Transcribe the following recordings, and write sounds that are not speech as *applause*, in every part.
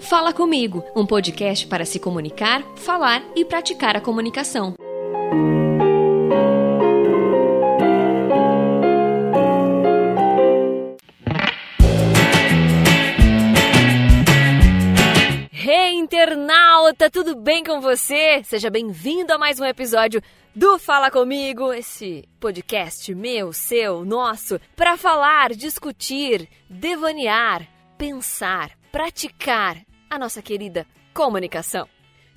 Fala Comigo, um podcast para se comunicar, falar e praticar a comunicação. Você? Seja bem-vindo a mais um episódio do Fala Comigo, esse podcast meu, seu, nosso, para falar, discutir, devanear, pensar, praticar a nossa querida comunicação.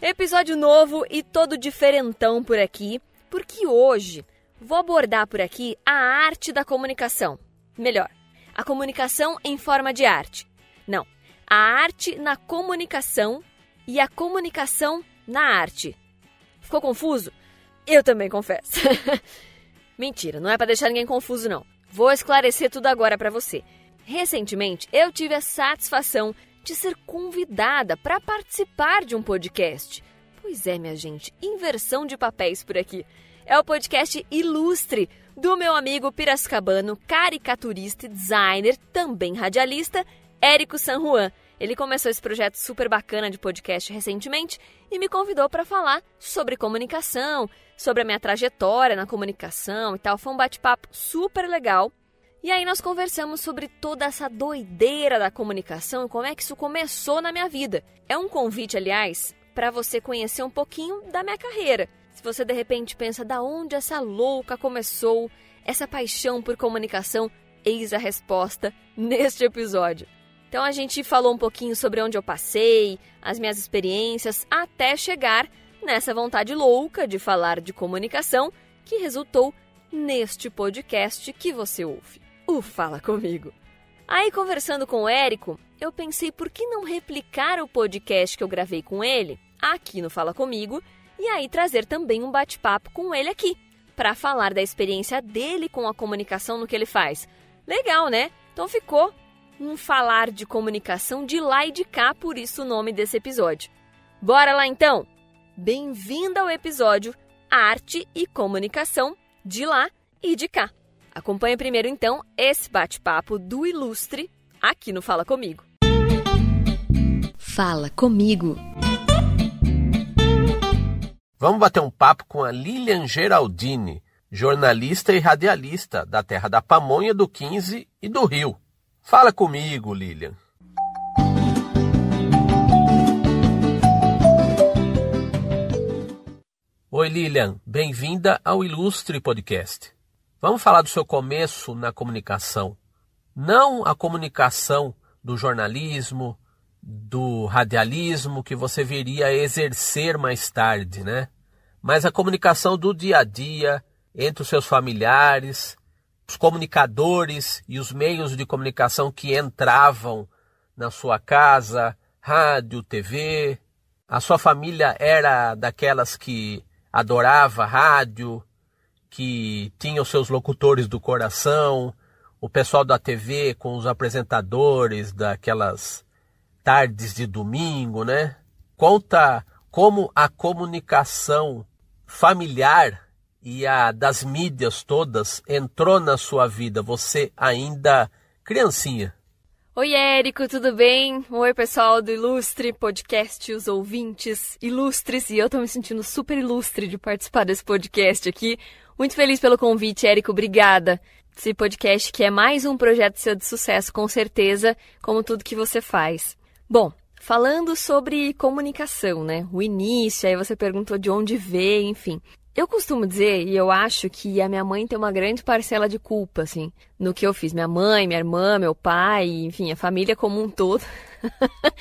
Episódio novo e todo diferentão por aqui, porque hoje vou abordar por aqui a arte da comunicação. Melhor, a comunicação em forma de arte. Não, a arte na comunicação e a comunicação na arte. Ficou confuso? Eu também confesso. *laughs* Mentira, não é para deixar ninguém confuso não. Vou esclarecer tudo agora para você. Recentemente, eu tive a satisfação de ser convidada para participar de um podcast. Pois é, minha gente, inversão de papéis por aqui. É o podcast Ilustre, do meu amigo piracicabano, caricaturista e designer, também radialista, Érico San Juan. Ele começou esse projeto super bacana de podcast recentemente e me convidou para falar sobre comunicação, sobre a minha trajetória na comunicação e tal. Foi um bate-papo super legal. E aí nós conversamos sobre toda essa doideira da comunicação e como é que isso começou na minha vida. É um convite, aliás, para você conhecer um pouquinho da minha carreira. Se você de repente pensa da onde essa louca começou, essa paixão por comunicação, eis a resposta neste episódio. Então a gente falou um pouquinho sobre onde eu passei, as minhas experiências, até chegar nessa vontade louca de falar de comunicação que resultou neste podcast que você ouve o Fala Comigo. Aí, conversando com o Érico, eu pensei por que não replicar o podcast que eu gravei com ele aqui no Fala Comigo e aí trazer também um bate-papo com ele aqui, para falar da experiência dele com a comunicação no que ele faz. Legal, né? Então ficou um falar de comunicação de lá e de cá, por isso o nome desse episódio. Bora lá então? Bem-vindo ao episódio Arte e Comunicação de lá e de cá. Acompanhe primeiro, então, esse bate-papo do Ilustre aqui no Fala Comigo. Fala Comigo. Vamos bater um papo com a Lilian Geraldini, jornalista e radialista da terra da Pamonha, do 15 e do Rio. Fala comigo, Lilian. Oi, Lilian. Bem-vinda ao Ilustre Podcast. Vamos falar do seu começo na comunicação. Não a comunicação do jornalismo, do radialismo que você viria exercer mais tarde, né? Mas a comunicação do dia a dia entre os seus familiares, os comunicadores e os meios de comunicação que entravam na sua casa, rádio, TV. A sua família era daquelas que adorava rádio, que tinha os seus locutores do coração, o pessoal da TV com os apresentadores daquelas tardes de domingo, né? Conta como a comunicação familiar e a das mídias todas entrou na sua vida, você ainda criancinha. Oi, Érico, tudo bem? Oi, pessoal do Ilustre Podcast, os ouvintes ilustres, e eu tô me sentindo super ilustre de participar desse podcast aqui. Muito feliz pelo convite, Érico. Obrigada. Esse podcast que é mais um projeto seu de sucesso, com certeza, como tudo que você faz. Bom, falando sobre comunicação, né? O início, aí você perguntou de onde veio, enfim. Eu costumo dizer, e eu acho que a minha mãe tem uma grande parcela de culpa, assim, no que eu fiz. Minha mãe, minha irmã, meu pai, enfim, a família como um todo. *laughs*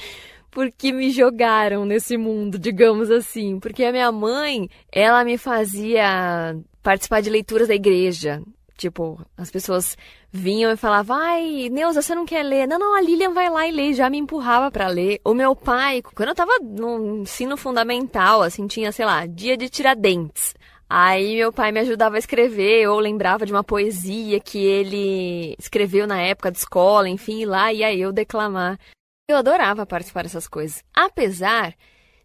porque me jogaram nesse mundo, digamos assim. Porque a minha mãe, ela me fazia participar de leituras da igreja. Tipo, as pessoas vinham e falavam, ai, Neuza, você não quer ler? Não, não, a Lilian vai lá e lê, já me empurrava para ler. O meu pai, quando eu tava no ensino fundamental, assim, tinha, sei lá, dia de tiradentes. Aí meu pai me ajudava a escrever, ou lembrava de uma poesia que ele escreveu na época de escola, enfim, lá ia eu declamar. Eu adorava participar dessas coisas. Apesar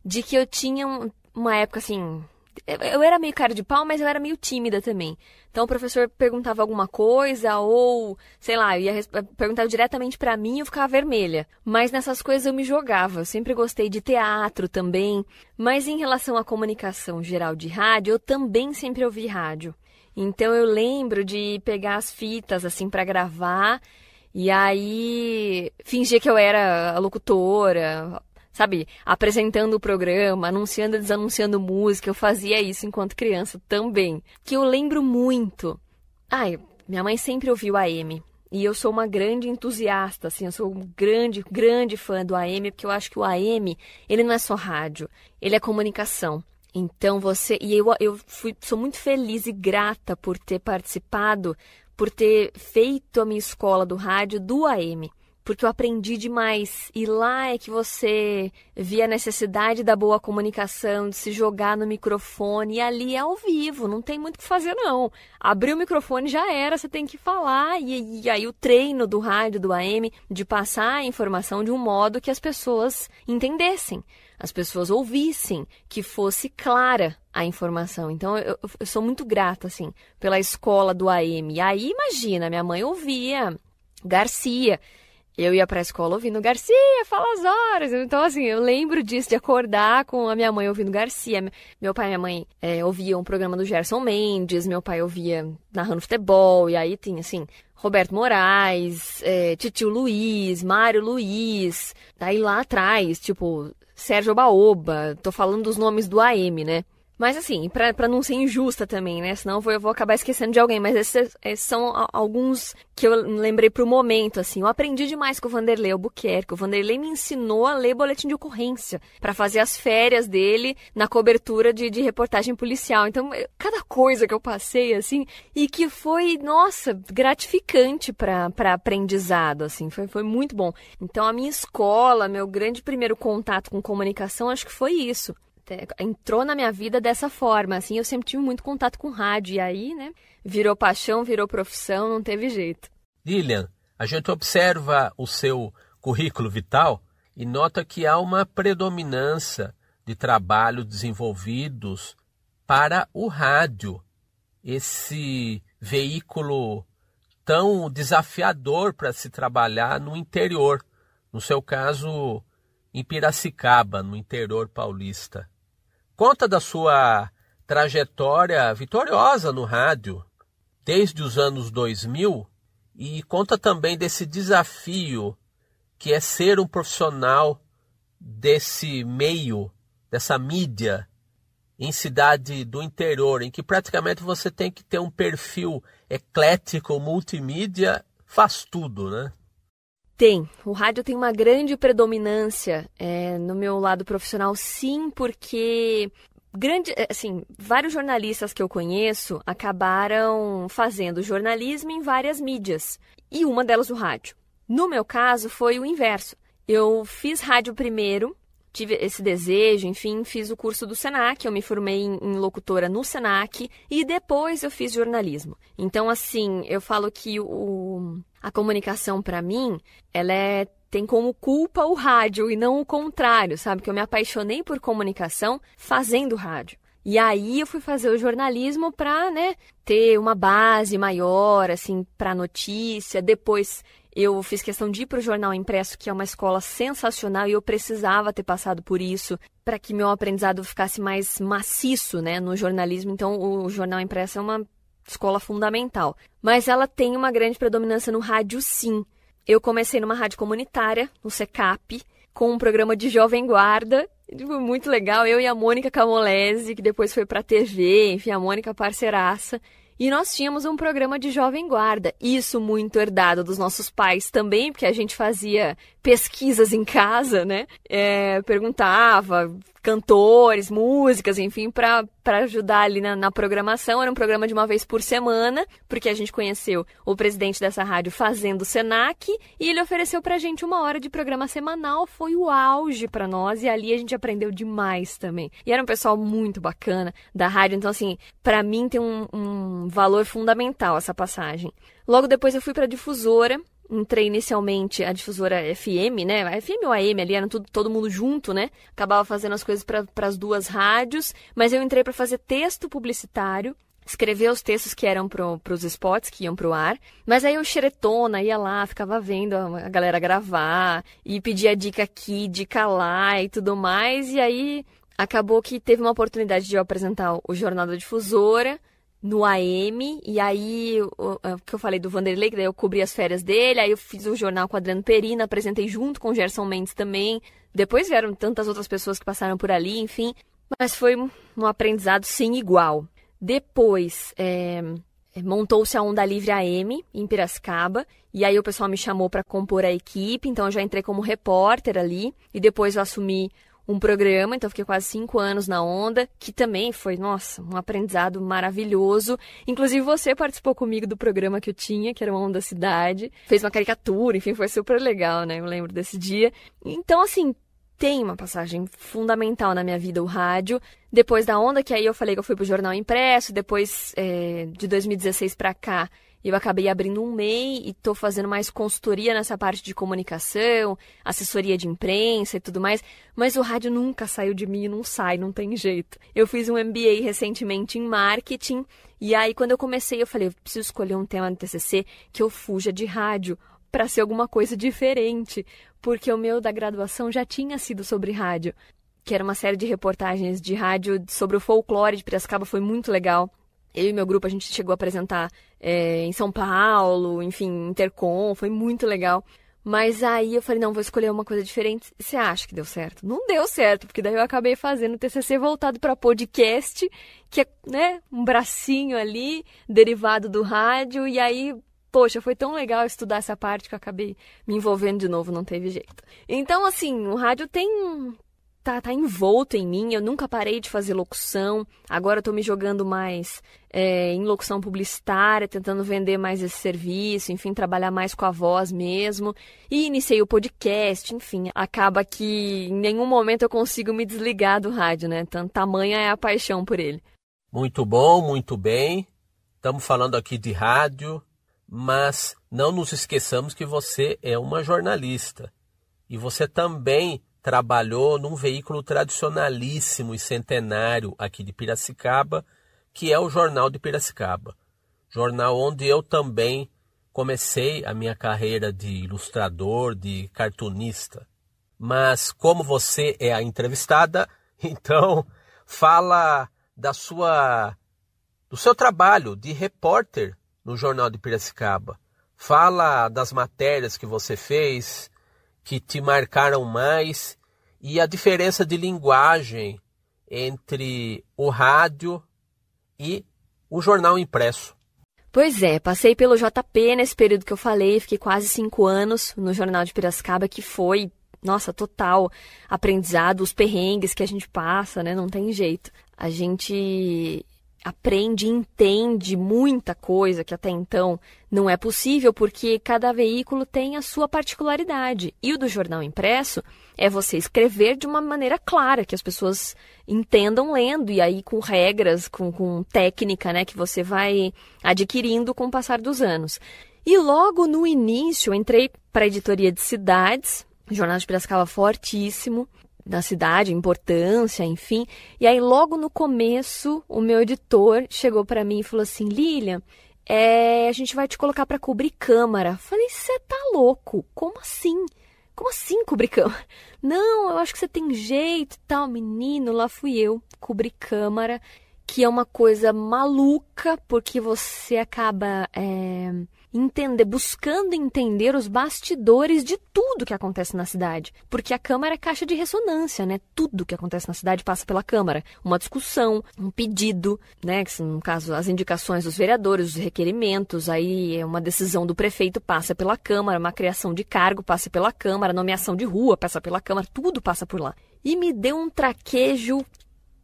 de que eu tinha uma época assim, eu era meio cara de pau, mas eu era meio tímida também. Então o professor perguntava alguma coisa ou, sei lá, ia perguntar diretamente para mim, eu ficava vermelha. Mas nessas coisas eu me jogava. Eu sempre gostei de teatro também. Mas em relação à comunicação geral de rádio, eu também sempre ouvi rádio. Então eu lembro de pegar as fitas assim para gravar e aí fingir que eu era a locutora, sabe, apresentando o programa, anunciando e desanunciando música. Eu fazia isso enquanto criança também. Que eu lembro muito. Ai, minha mãe sempre ouviu a AM. E eu sou uma grande entusiasta, assim, eu sou um grande, grande fã do AM, porque eu acho que o AM, ele não é só rádio, ele é comunicação. Então você. E eu, eu fui, sou muito feliz e grata por ter participado, por ter feito a minha escola do rádio do AM porque eu aprendi demais. E lá é que você via a necessidade da boa comunicação, de se jogar no microfone, e ali é ao vivo, não tem muito o que fazer, não. Abriu o microfone já era, você tem que falar, e, e aí o treino do rádio, do AM, de passar a informação de um modo que as pessoas entendessem as pessoas ouvissem, que fosse clara a informação. Então eu, eu, sou muito grata assim pela escola do AM. E aí imagina, minha mãe ouvia Garcia. Eu ia pra escola ouvindo Garcia, fala as horas. Então, assim, eu lembro disso, de acordar com a minha mãe ouvindo Garcia. Meu pai e minha mãe é, ouviam um programa do Gerson Mendes, meu pai ouvia narrando futebol, e aí tinha, assim, Roberto Moraes, é, Titio Luiz, Mário Luiz. Daí lá atrás, tipo, Sérgio Baoba. Tô falando dos nomes do AM, né? Mas assim, para não ser injusta também, né? Senão eu vou, eu vou acabar esquecendo de alguém. Mas esses, esses, são alguns que eu lembrei pro momento, assim. Eu aprendi demais com o Vanderlei Albuquerque. O Vanderlei me ensinou a ler boletim de ocorrência para fazer as férias dele na cobertura de, de reportagem policial. Então, cada coisa que eu passei, assim, e que foi, nossa, gratificante para aprendizado, assim. Foi, foi muito bom. Então, a minha escola, meu grande primeiro contato com comunicação, acho que foi isso entrou na minha vida dessa forma, assim, eu sempre tive muito contato com rádio, e aí, né, virou paixão, virou profissão, não teve jeito. Lilian, a gente observa o seu currículo vital e nota que há uma predominância de trabalhos desenvolvidos para o rádio, esse veículo tão desafiador para se trabalhar no interior, no seu caso, em Piracicaba, no interior paulista. Conta da sua trajetória vitoriosa no rádio desde os anos 2000 e conta também desse desafio que é ser um profissional desse meio, dessa mídia em cidade do interior, em que praticamente você tem que ter um perfil eclético, multimídia, faz tudo, né? Tem. O rádio tem uma grande predominância é, no meu lado profissional, sim, porque grande, é, assim, vários jornalistas que eu conheço acabaram fazendo jornalismo em várias mídias, e uma delas o rádio. No meu caso, foi o inverso. Eu fiz rádio primeiro, tive esse desejo, enfim, fiz o curso do Senac, eu me formei em, em, locutora no Senac e depois eu fiz jornalismo. Então, assim, eu falo que o, a comunicação para mim, ela é tem como culpa o rádio e não o contrário, sabe? Que eu me apaixonei por comunicação fazendo rádio. E aí eu fui fazer o jornalismo para, né, ter uma base maior, assim, para notícia. Depois eu fiz questão de ir para o Jornal Impresso, que é uma escola sensacional, e eu precisava ter passado por isso para que meu aprendizado ficasse mais maciço né, no jornalismo. Então, o Jornal Impresso é uma escola fundamental. Mas ela tem uma grande predominância no rádio, sim. Eu comecei numa rádio comunitária, no SECAP, com um programa de Jovem Guarda. Muito legal. Eu e a Mônica Camolese, que depois foi para a TV, enfim, a Mônica parceiraça. E nós tínhamos um programa de jovem guarda, isso muito herdado dos nossos pais também, porque a gente fazia pesquisas em casa, né? É, perguntava, cantores, músicas, enfim, para ajudar ali na, na, programação. Era um programa de uma vez por semana, porque a gente conheceu o presidente dessa rádio fazendo o Senac e ele ofereceu para a gente uma hora de programa semanal. Foi o auge para nós e ali a gente aprendeu demais também. E era um pessoal muito bacana da rádio, então, assim, para mim tem um, um valor fundamental essa passagem. Logo depois eu fui para difusora entrei inicialmente a difusora FM, né? A FM ou a AM ali, era tudo, todo mundo junto, né? Acabava fazendo as coisas para as duas rádios, mas eu entrei para fazer texto publicitário escrever os textos que eram para os spots que iam para o ar. Mas aí eu xeretona, ia lá, ficava vendo a galera gravar e pedia dica aqui, dica lá e tudo mais. E aí acabou que teve uma oportunidade de eu apresentar o Jornal da Difusora no AM, e aí o, que eu falei do Vanderlei, que daí eu cobri as férias dele, aí eu fiz o jornal com o Adriano Perina, apresentei junto com o Gerson Mendes também. Depois vieram tantas outras pessoas que passaram por ali, enfim. Mas foi um aprendizado sem igual. Depois, é, montou-se a Onda Livre AM em Piracicaba, e aí o pessoal me chamou para compor a equipe, então eu já entrei como repórter ali, e depois eu assumi um programa, então fiquei quase cinco anos na Onda, que também foi, nossa, um aprendizado maravilhoso. Inclusive você participou comigo do programa que eu tinha, que era o Onda Cidade, fez uma caricatura, enfim, foi super legal, né? Eu lembro desse dia. Então, assim, tem uma passagem fundamental na minha vida, o rádio. Depois da onda, que aí eu falei que eu fui pro jornal impresso, depois é, de 2016 para cá, eu acabei abrindo um MEI e estou fazendo mais consultoria nessa parte de comunicação, assessoria de imprensa e tudo mais. Mas o rádio nunca saiu de mim e não sai, não tem jeito. Eu fiz um MBA recentemente em marketing e aí quando eu comecei eu falei, eu preciso escolher um tema no TCC que eu fuja de rádio para ser alguma coisa diferente, porque o meu da graduação já tinha sido sobre rádio, que era uma série de reportagens de rádio sobre o folclore de Piracicaba, foi muito legal. Eu e meu grupo, a gente chegou a apresentar é, em São Paulo, enfim, Intercom, foi muito legal. Mas aí eu falei, não, vou escolher uma coisa diferente. Você acha que deu certo? Não deu certo, porque daí eu acabei fazendo TCC voltado para podcast, que é, né, um bracinho ali, derivado do rádio, e aí poxa, foi tão legal estudar essa parte que eu acabei me envolvendo de novo, não teve jeito. Então, assim, o rádio tem. Tá, tá envolto em mim, eu nunca parei de fazer locução, agora eu tô me jogando mais é, em locução publicitária, tentando vender mais esse serviço, enfim, trabalhar mais com a voz mesmo. E iniciei o podcast, enfim, acaba que em nenhum momento eu consigo me desligar do rádio, né? Tanto tamanha é a paixão por ele. Muito bom, muito bem. Estamos falando aqui de rádio, mas não nos esqueçamos que você é uma jornalista e você também trabalhou num veículo tradicionalíssimo e centenário aqui de Piracicaba, que é o Jornal de Piracicaba. Jornal onde eu também comecei a minha carreira de ilustrador, de cartunista. Mas como você é a entrevistada, *laughs* então fala da sua do seu trabalho de repórter no Jornal de Piracicaba. Fala das matérias que você fez, que te marcaram mais e a diferença de linguagem entre o rádio e o jornal impresso. Pois é, passei pelo JP nesse período que eu falei, fiquei quase cinco anos no Jornal de Piracicaba, que foi, nossa, total aprendizado, os perrengues que a gente passa, né? Não tem jeito. A gente aprende e entende muita coisa que até então não é possível, porque cada veículo tem a sua particularidade. E o do jornal impresso é você escrever de uma maneira clara, que as pessoas entendam lendo, e aí com regras, com, com técnica, né, que você vai adquirindo com o passar dos anos. E logo no início, entrei para a editoria de cidades, Jornal de Piracicaba fortíssimo, da cidade, importância, enfim. E aí, logo no começo, o meu editor chegou para mim e falou assim: Lilian, é, a gente vai te colocar para cobrir câmara. Falei: você tá louco? Como assim? Como assim cobrir câmara? *laughs* Não, eu acho que você tem jeito e tal. Menino, lá fui eu, cobrir câmara, que é uma coisa maluca, porque você acaba. É entender, buscando entender os bastidores de tudo que acontece na cidade. Porque a Câmara é caixa de ressonância, né? Tudo que acontece na cidade passa pela Câmara. Uma discussão, um pedido, né? Que, no caso, as indicações dos vereadores, os requerimentos, aí é uma decisão do prefeito passa pela Câmara, uma criação de cargo passa pela Câmara, nomeação de rua passa pela Câmara, tudo passa por lá. E me deu um traquejo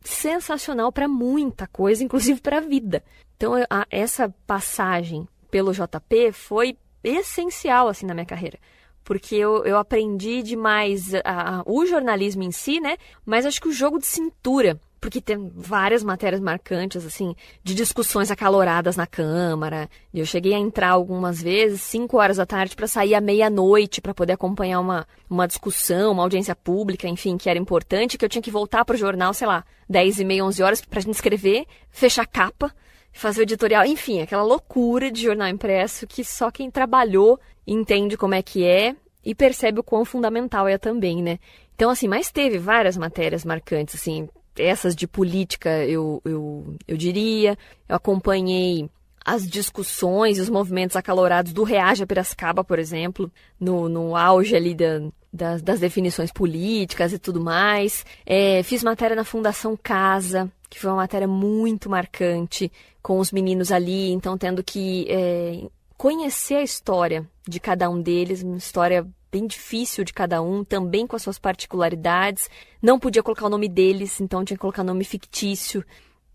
sensacional para muita coisa, inclusive para a vida. Então, essa passagem pelo JP foi essencial assim na minha carreira. Porque eu, eu aprendi demais a, a, o jornalismo em si, né? Mas acho que o jogo de cintura porque tem várias matérias marcantes, assim, de discussões acaloradas na Câmara. Eu cheguei a entrar algumas vezes, 5 horas da tarde, para sair à meia-noite, para poder acompanhar uma, uma discussão, uma audiência pública, enfim, que era importante, que eu tinha que voltar para o jornal, sei lá, 10 e meia, 11 horas, para a gente escrever, fechar capa, fazer o editorial, enfim, aquela loucura de jornal impresso que só quem trabalhou entende como é que é e percebe o quão fundamental é também, né? Então, assim, mas teve várias matérias marcantes, assim, essas de política, eu, eu, eu diria. Eu acompanhei as discussões e os movimentos acalorados do Reaja Piracicaba, por exemplo, no, no auge ali da, das, das definições políticas e tudo mais. É, fiz matéria na Fundação Casa, que foi uma matéria muito marcante, com os meninos ali, então tendo que é, conhecer a história de cada um deles, uma história bem difícil de cada um, também com as suas particularidades. Não podia colocar o nome deles, então tinha que colocar nome fictício.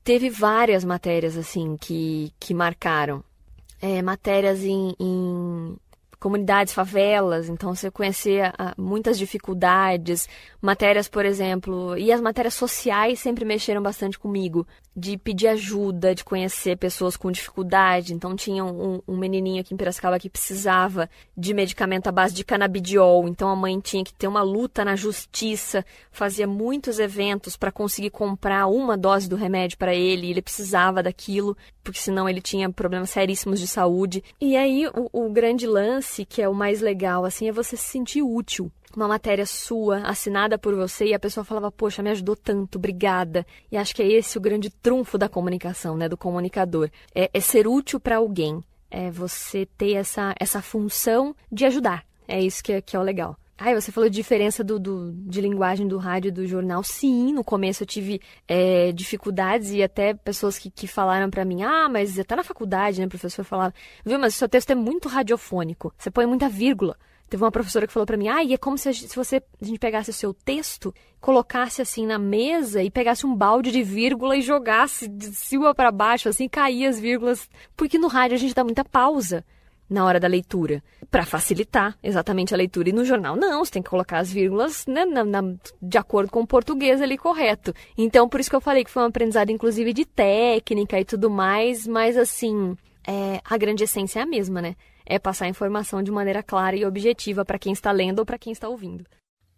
Teve várias matérias, assim, que, que marcaram. É, matérias em, em comunidades, favelas, então você conhecia ah, muitas dificuldades, matérias, por exemplo, e as matérias sociais sempre mexeram bastante comigo, de pedir ajuda, de conhecer pessoas com dificuldade. Então tinha um, um menininho aqui em Piracicaba que precisava de medicamento à base de canabidiol, então a mãe tinha que ter uma luta na justiça, fazia muitos eventos para conseguir comprar uma dose do remédio para ele, ele precisava daquilo, porque senão ele tinha problemas seríssimos de saúde. E aí o, o grande lance, que é o mais legal, assim, é você se sentir útil uma matéria sua, assinada por você, e a pessoa falava, poxa, me ajudou tanto, obrigada. E acho que é esse o grande trunfo da comunicação, né, do comunicador. É, é ser útil para alguém. É você ter essa, essa função de ajudar. É isso que é, que é o legal. Ah, você falou de diferença do, do, de linguagem do rádio e do jornal. Sim, no começo eu tive é, dificuldades e até pessoas que, que falaram para mim, ah, mas você tá na faculdade, né? Professor falava, viu, mas o seu texto é muito radiofônico, você põe muita vírgula. Teve uma professora que falou para mim, ah, é como se a, gente, se você a gente pegasse o seu texto, colocasse assim na mesa e pegasse um balde de vírgula e jogasse de cima para baixo, assim, caía as vírgulas. Porque no rádio a gente dá muita pausa na hora da leitura, para facilitar exatamente a leitura. E no jornal, não, você tem que colocar as vírgulas né, na, na, de acordo com o português ali correto. Então, por isso que eu falei que foi um aprendizado, inclusive, de técnica e tudo mais, mas assim, é, a grande essência é a mesma, né? É passar a informação de maneira clara e objetiva para quem está lendo ou para quem está ouvindo.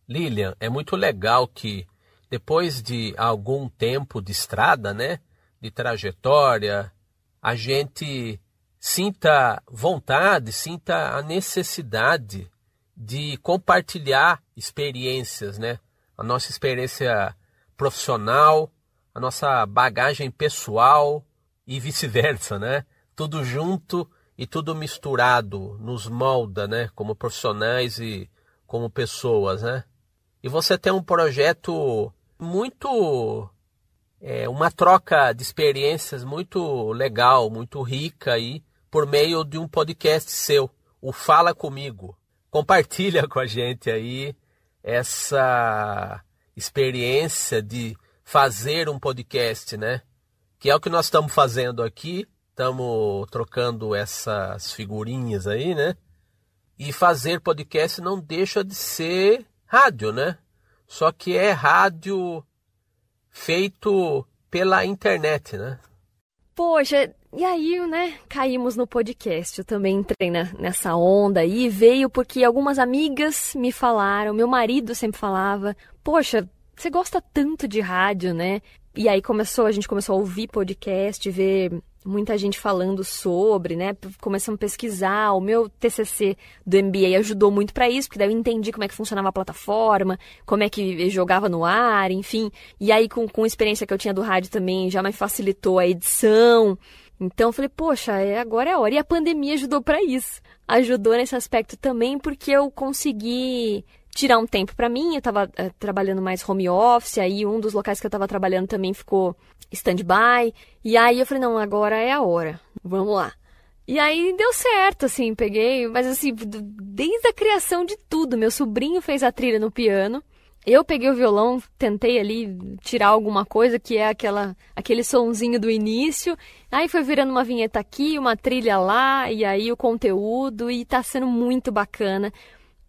Lilian, é muito legal que depois de algum tempo de estrada, né, de trajetória, a gente sinta vontade, sinta a necessidade de compartilhar experiências, né? A nossa experiência profissional, a nossa bagagem pessoal e vice-versa, né? Tudo junto e tudo misturado nos molda, né? Como profissionais e como pessoas, né? E você tem um projeto muito é, uma troca de experiências muito legal, muito rica aí por meio de um podcast seu, o Fala Comigo. Compartilha com a gente aí essa experiência de fazer um podcast, né? Que é o que nós estamos fazendo aqui estamos trocando essas figurinhas aí, né? E fazer podcast não deixa de ser rádio, né? Só que é rádio feito pela internet, né? Poxa, e aí, né, caímos no podcast. Eu também entrei na, nessa onda aí. Veio porque algumas amigas me falaram, meu marido sempre falava: Poxa, você gosta tanto de rádio, né? E aí começou, a gente começou a ouvir podcast, ver muita gente falando sobre, né? Começamos a pesquisar. O meu TCC do MBA ajudou muito para isso, porque daí eu entendi como é que funcionava a plataforma, como é que jogava no ar, enfim. E aí, com, com a experiência que eu tinha do rádio também, já me facilitou a edição. Então, eu falei, poxa, é, agora é a hora. E a pandemia ajudou para isso. Ajudou nesse aspecto também, porque eu consegui tirar um tempo para mim. Eu estava é, trabalhando mais home office, aí um dos locais que eu estava trabalhando também ficou stand-by. E aí eu falei, não, agora é a hora. Vamos lá. E aí deu certo, assim, peguei, mas assim, desde a criação de tudo. Meu sobrinho fez a trilha no piano. Eu peguei o violão, tentei ali tirar alguma coisa que é aquela aquele sonzinho do início. Aí foi virando uma vinheta aqui, uma trilha lá, e aí o conteúdo, e tá sendo muito bacana,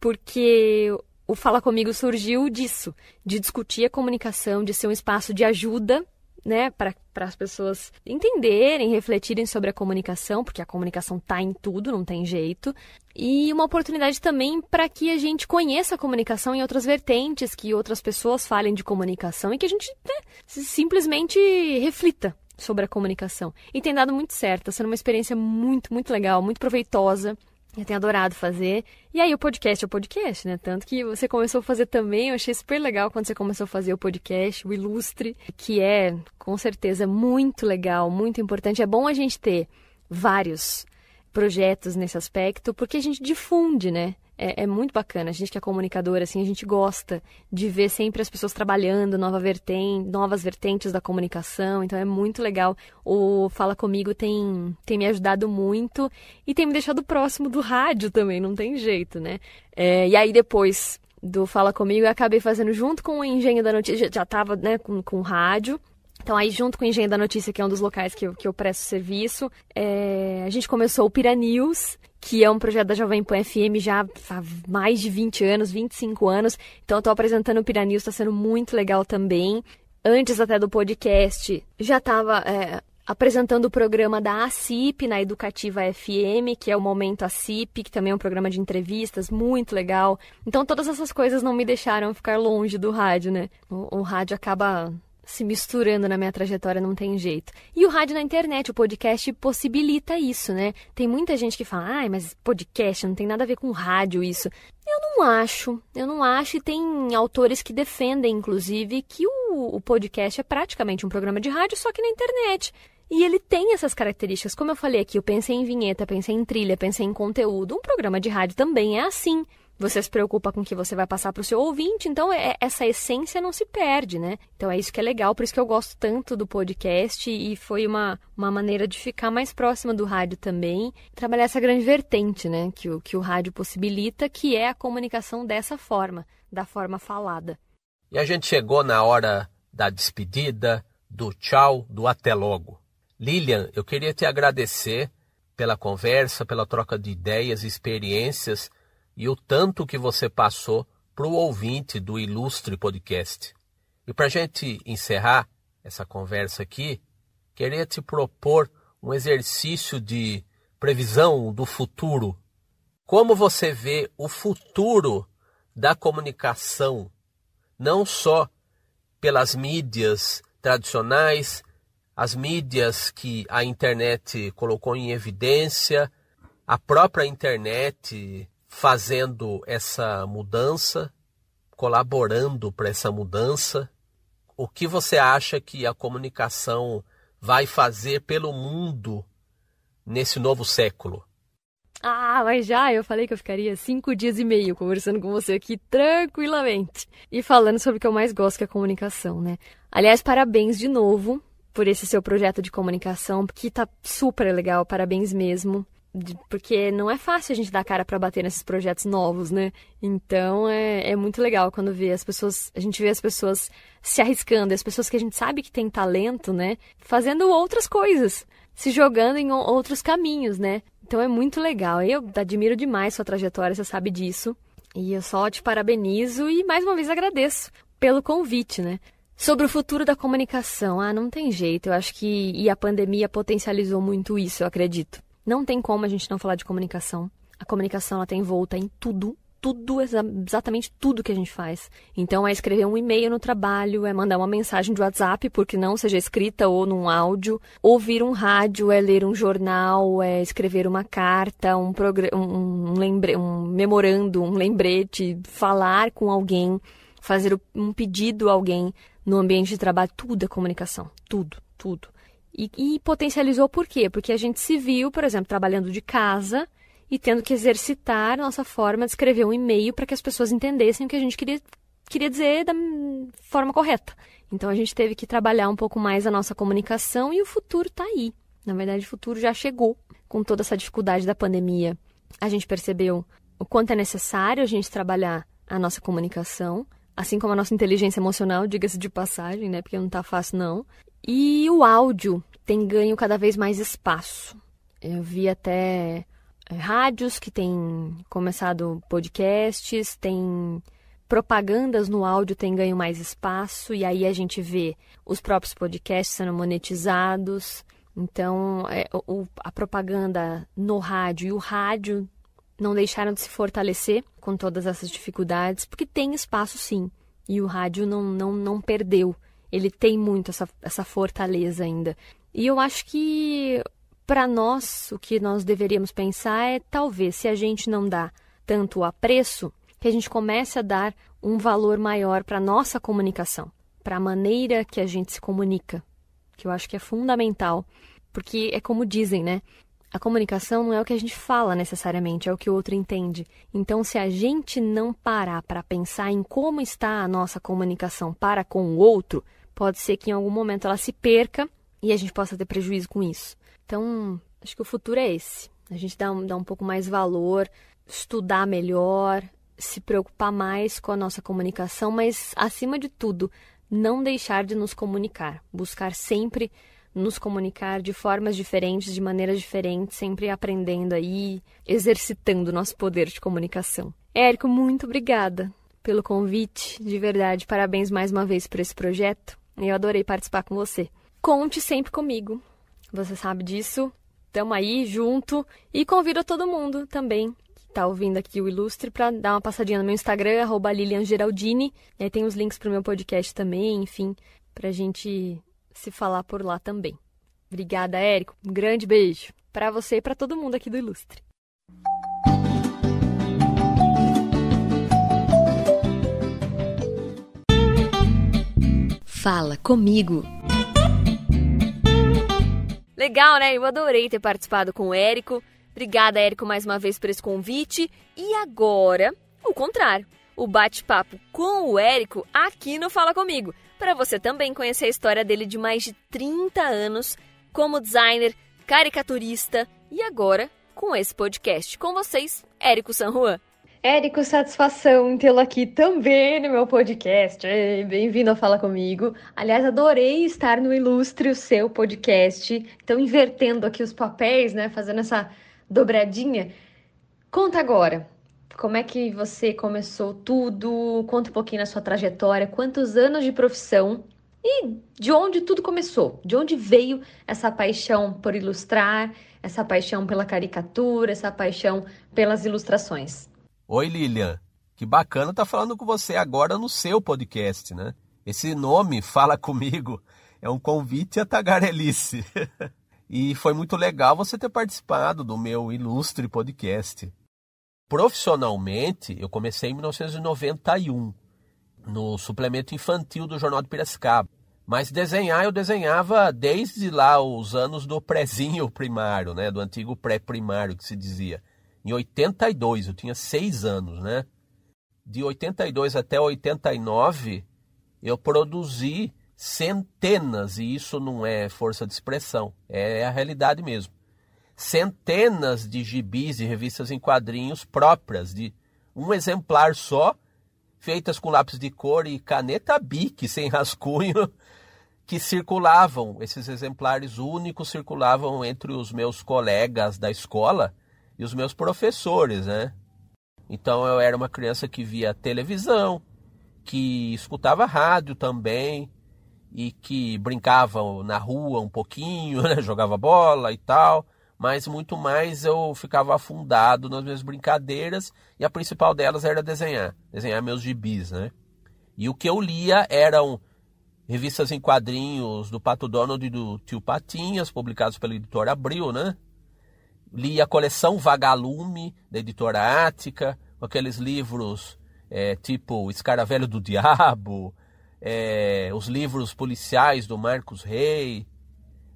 porque o Fala Comigo surgiu disso, de discutir a comunicação, de ser um espaço de ajuda né, para as pessoas entenderem, refletirem sobre a comunicação, porque a comunicação está em tudo, não tem jeito. E uma oportunidade também para que a gente conheça a comunicação em outras vertentes, que outras pessoas falem de comunicação e que a gente né, simplesmente reflita sobre a comunicação. E tem dado muito certo, está sendo uma experiência muito, muito legal, muito proveitosa. Eu tenho adorado fazer. E aí, o podcast é o podcast, né? Tanto que você começou a fazer também. Eu achei super legal quando você começou a fazer o podcast, o Ilustre, que é, com certeza, muito legal, muito importante. É bom a gente ter vários projetos nesse aspecto, porque a gente difunde, né? É, é, muito bacana. A gente que é comunicador, assim, a gente gosta de ver sempre as pessoas trabalhando nova vertente, novas vertentes da comunicação. Então é muito legal. O Fala Comigo tem, tem me ajudado muito e tem me deixado próximo do rádio também, não tem jeito, né? É, e aí depois do Fala Comigo eu acabei fazendo junto com o Engenho da Notícia, já estava né, com, com rádio. Então, aí, junto com o Engenho da Notícia, que é um dos locais que eu, que eu presto serviço, é, a gente começou o Pira News, que é um projeto da Jovem Pan FM já há mais de 20 anos, 25 anos. Então, eu estou apresentando o Pira News, está sendo muito legal também. Antes até do podcast, já estava é, apresentando o programa da ACIP na Educativa FM, que é o Momento ACIP, que também é um programa de entrevistas muito legal. Então, todas essas coisas não me deixaram ficar longe do rádio, né? O, o rádio acaba se misturando na minha trajetória, não tem jeito. E o rádio na internet, o podcast possibilita isso, né? Tem muita gente que fala, ai, mas podcast não tem nada a ver com rádio isso. Eu não acho, eu não acho, e tem autores que defendem, inclusive, que o, o podcast é praticamente um programa de rádio, só que na internet. E ele tem essas características. Como eu falei aqui, eu pensei em vinheta, pensei em trilha, pensei em conteúdo. Um programa de rádio também é assim. Você se preocupa com o que você vai passar para o seu ouvinte, então é, essa essência não se perde, né? Então é isso que é legal, por isso que eu gosto tanto do podcast e foi uma, uma maneira de ficar mais próxima do rádio também, trabalhar essa grande vertente, né? Que o, que o rádio possibilita, que é a comunicação dessa forma, da forma falada. E a gente chegou na hora da despedida, do tchau, do até logo. Lilian, eu queria te agradecer pela conversa, pela troca de ideias e experiências e o tanto que você passou para o ouvinte do Ilustre Podcast. E para a gente encerrar essa conversa aqui, queria te propor um exercício de previsão do futuro. Como você vê o futuro da comunicação, não só pelas mídias tradicionais, as mídias que a internet colocou em evidência, a própria internet fazendo essa mudança, colaborando para essa mudança? O que você acha que a comunicação vai fazer pelo mundo nesse novo século? Ah, mas já eu falei que eu ficaria cinco dias e meio conversando com você aqui tranquilamente e falando sobre o que eu mais gosto, que é a comunicação, né? Aliás, parabéns de novo por esse seu projeto de comunicação, porque tá super legal, parabéns mesmo porque não é fácil a gente dar cara para bater nesses projetos novos, né? Então é, é muito legal quando vê as pessoas, a gente vê as pessoas se arriscando, as pessoas que a gente sabe que tem talento, né? Fazendo outras coisas, se jogando em outros caminhos, né? Então é muito legal. Eu admiro demais sua trajetória, você sabe disso. E eu só te parabenizo e mais uma vez agradeço pelo convite, né? Sobre o futuro da comunicação, ah, não tem jeito. Eu acho que e a pandemia potencializou muito isso, eu acredito. Não tem como a gente não falar de comunicação. A comunicação ela tem volta em tudo, tudo, exatamente tudo que a gente faz. Então é escrever um e-mail no trabalho, é mandar uma mensagem de WhatsApp, porque não seja escrita ou num áudio, ouvir um rádio, é ler um jornal, é escrever uma carta, um, um, lembre um memorando, um lembrete, falar com alguém, fazer um pedido a alguém no ambiente de trabalho, tudo é comunicação, tudo, tudo. E, e potencializou por quê? Porque a gente se viu, por exemplo, trabalhando de casa e tendo que exercitar nossa forma de escrever um e-mail para que as pessoas entendessem o que a gente queria, queria dizer da forma correta. Então a gente teve que trabalhar um pouco mais a nossa comunicação e o futuro está aí. Na verdade, o futuro já chegou com toda essa dificuldade da pandemia. A gente percebeu o quanto é necessário a gente trabalhar a nossa comunicação, assim como a nossa inteligência emocional, diga-se de passagem, né? Porque não está fácil não. E o áudio tem ganho cada vez mais espaço. Eu vi até é, rádios que têm começado podcasts, tem propagandas no áudio têm ganho mais espaço e aí a gente vê os próprios podcasts sendo monetizados. Então, é, o, a propaganda no rádio e o rádio não deixaram de se fortalecer com todas essas dificuldades, porque tem espaço sim. E o rádio não, não, não perdeu. Ele tem muito essa, essa fortaleza ainda. E eu acho que, para nós, o que nós deveríamos pensar é talvez, se a gente não dá tanto apreço, que a gente comece a dar um valor maior para a nossa comunicação, para a maneira que a gente se comunica, que eu acho que é fundamental. Porque é como dizem, né? A comunicação não é o que a gente fala necessariamente, é o que o outro entende. Então, se a gente não parar para pensar em como está a nossa comunicação para com o outro, pode ser que em algum momento ela se perca e a gente possa ter prejuízo com isso. Então, acho que o futuro é esse. A gente dá um, dá um pouco mais valor, estudar melhor, se preocupar mais com a nossa comunicação, mas, acima de tudo, não deixar de nos comunicar. Buscar sempre nos comunicar de formas diferentes, de maneiras diferentes, sempre aprendendo aí, exercitando nosso poder de comunicação. Érico, muito obrigada pelo convite, de verdade, parabéns mais uma vez por esse projeto. Eu adorei participar com você. Conte sempre comigo. Você sabe disso. Tamo aí junto e convido todo mundo também que tá ouvindo aqui o Ilustre para dar uma passadinha no meu Instagram, arroba Lilian Geraldini. E aí tem os links pro meu podcast também, enfim, pra gente se falar por lá também. Obrigada, Érico. Um grande beijo para você e para todo mundo aqui do Ilustre. Fala comigo. Legal, né? Eu adorei ter participado com o Érico. Obrigada, Érico, mais uma vez por esse convite. E agora, o contrário. O bate-papo com o Érico aqui no Fala Comigo para você também conhecer a história dele de mais de 30 anos como designer, caricaturista e agora com esse podcast. Com vocês, Érico San Juan. Érico, satisfação em tê-lo aqui também no meu podcast. Bem-vindo a Fala Comigo. Aliás, adorei estar no Ilustre, o seu podcast. Então, invertendo aqui os papéis, né? Fazendo essa dobradinha. Conta agora, como é que você começou tudo? Conta um pouquinho na sua trajetória, quantos anos de profissão e de onde tudo começou? De onde veio essa paixão por ilustrar, essa paixão pela caricatura, essa paixão pelas ilustrações? Oi, Lilian. Que bacana estar tá falando com você agora no seu podcast, né? Esse nome, Fala Comigo, é um convite a tagarelice. *laughs* e foi muito legal você ter participado do meu ilustre podcast. Profissionalmente, eu comecei em 1991, no suplemento infantil do Jornal de Piracicaba. Mas desenhar, eu desenhava desde lá os anos do prézinho primário, né? Do antigo pré-primário que se dizia. Em 82, eu tinha seis anos, né? De 82 até 89, eu produzi centenas, e isso não é força de expressão, é a realidade mesmo centenas de gibis e revistas em quadrinhos próprias, de um exemplar só, feitas com lápis de cor e caneta bic sem rascunho, *laughs* que circulavam, esses exemplares únicos circulavam entre os meus colegas da escola e os meus professores, né? Então eu era uma criança que via televisão, que escutava rádio também e que brincava na rua um pouquinho, *laughs* né? jogava bola e tal mas muito mais eu ficava afundado nas minhas brincadeiras e a principal delas era desenhar, desenhar meus gibis, né? E o que eu lia eram revistas em quadrinhos do Pato Donald e do Tio Patinhas, publicados pela editora Abril, né? Li a coleção Vagalume, da editora Ática, aqueles livros é, tipo Escaravelho do Diabo, é, os livros policiais do Marcos Rey.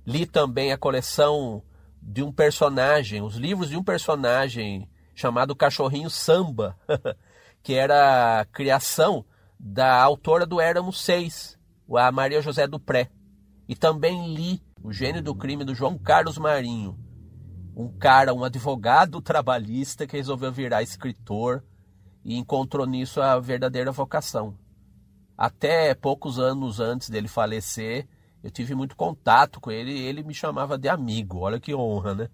Li também a coleção de um personagem, os livros de um personagem chamado Cachorrinho Samba, *laughs* que era a criação da autora do Éramos Seis, a Maria José Dupré. E também li O Gênio do Crime do João Carlos Marinho, um cara, um advogado trabalhista que resolveu virar escritor e encontrou nisso a verdadeira vocação. Até poucos anos antes dele falecer, eu tive muito contato com ele e ele me chamava de amigo. Olha que honra, né?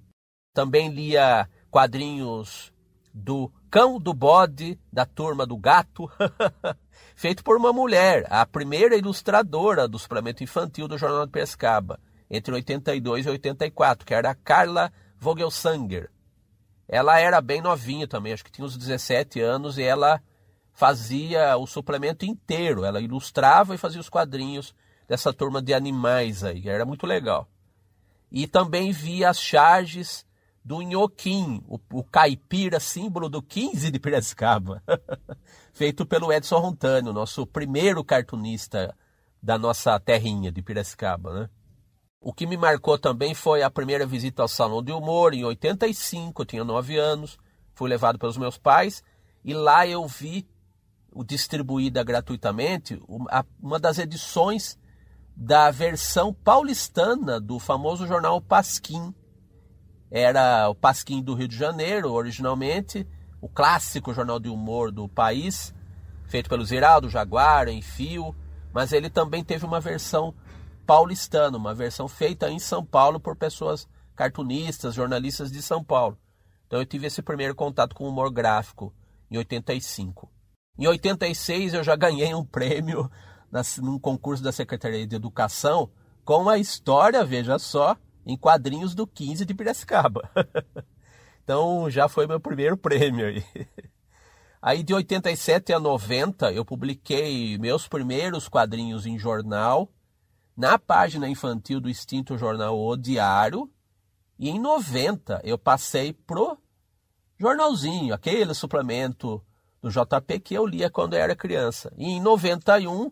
Também lia quadrinhos do cão do bode da turma do gato, *laughs* feito por uma mulher, a primeira ilustradora do suplemento infantil do Jornal de Pescaba, entre 82 e 84, que era a Carla Vogelsanger. Ela era bem novinha também, acho que tinha uns 17 anos, e ela fazia o suplemento inteiro. Ela ilustrava e fazia os quadrinhos dessa turma de animais aí, era muito legal. E também via as charges do Nhoquim, o, o caipira símbolo do 15 de Piracicaba, *laughs* feito pelo Edson Rontano, nosso primeiro cartunista da nossa terrinha de Piracicaba, né? O que me marcou também foi a primeira visita ao Salão de Humor, em 85, eu tinha 9 anos, fui levado pelos meus pais, e lá eu vi distribuída gratuitamente uma das edições da versão paulistana do famoso jornal Pasquim. Era o Pasquim do Rio de Janeiro, originalmente, o clássico jornal de humor do país, feito pelo Ziraldo, Jaguar, Enfio, mas ele também teve uma versão paulistano, uma versão feita em São Paulo por pessoas cartunistas, jornalistas de São Paulo. Então eu tive esse primeiro contato com o humor gráfico em 85. Em 86 eu já ganhei um prêmio num concurso da Secretaria de Educação com a história, veja só, em quadrinhos do 15 de Piracicaba. *laughs* então já foi meu primeiro prêmio aí. *laughs* Aí de 87 a 90 eu publiquei meus primeiros quadrinhos em jornal na página infantil do extinto jornal O Diário. E em 90 eu passei pro jornalzinho, aquele suplemento do JP que eu lia quando eu era criança. E em 91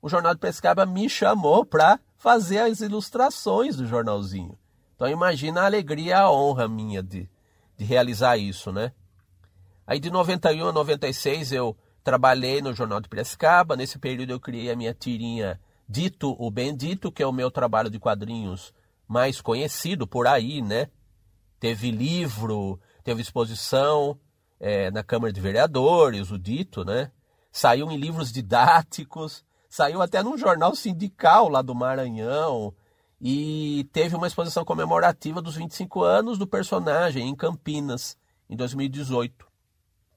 o Jornal de Pescaba me chamou para fazer as ilustrações do jornalzinho. Então imagina a alegria, a honra minha de, de realizar isso, né? Aí de 91 a 96 eu trabalhei no Jornal de Piracicaba. Nesse período eu criei a minha tirinha Dito o Bendito, que é o meu trabalho de quadrinhos mais conhecido por aí, né? Teve livro, teve exposição é, na Câmara de Vereadores, o Dito, né? Saiu em livros didáticos, saiu até num jornal sindical lá do Maranhão e teve uma exposição comemorativa dos 25 anos do personagem em Campinas, em 2018.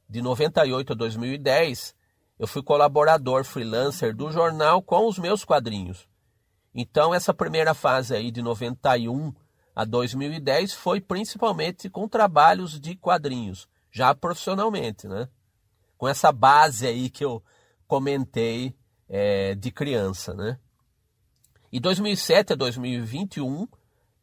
De 98 a 2010, eu fui colaborador freelancer do jornal com os meus quadrinhos. Então, essa primeira fase aí de 91 a 2010 foi principalmente com trabalhos de quadrinhos, já profissionalmente, né? Com essa base aí que eu comentei é, de criança, né? E 2007 a 2021